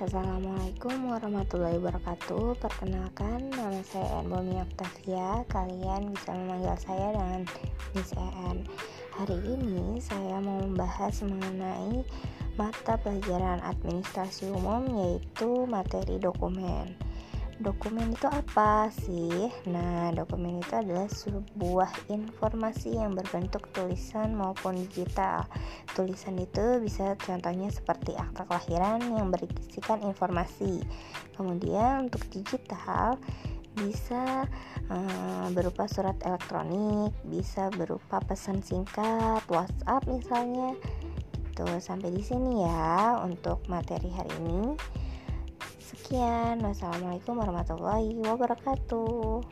Assalamualaikum warahmatullahi wabarakatuh. Perkenalkan, nama saya Bomi Octavia Kalian bisa memanggil saya dengan Miss En Hari ini saya mau membahas mengenai mata pelajaran administrasi umum yaitu materi dokumen Dokumen itu apa sih? Nah, dokumen itu adalah sebuah informasi yang berbentuk tulisan maupun digital. Tulisan itu bisa contohnya seperti akta kelahiran yang berisikan informasi. Kemudian untuk digital bisa um, berupa surat elektronik, bisa berupa pesan singkat, WhatsApp misalnya. Gitu. Sampai di sini ya untuk materi hari ini. Sekian, wassalamualaikum warahmatullahi wabarakatuh.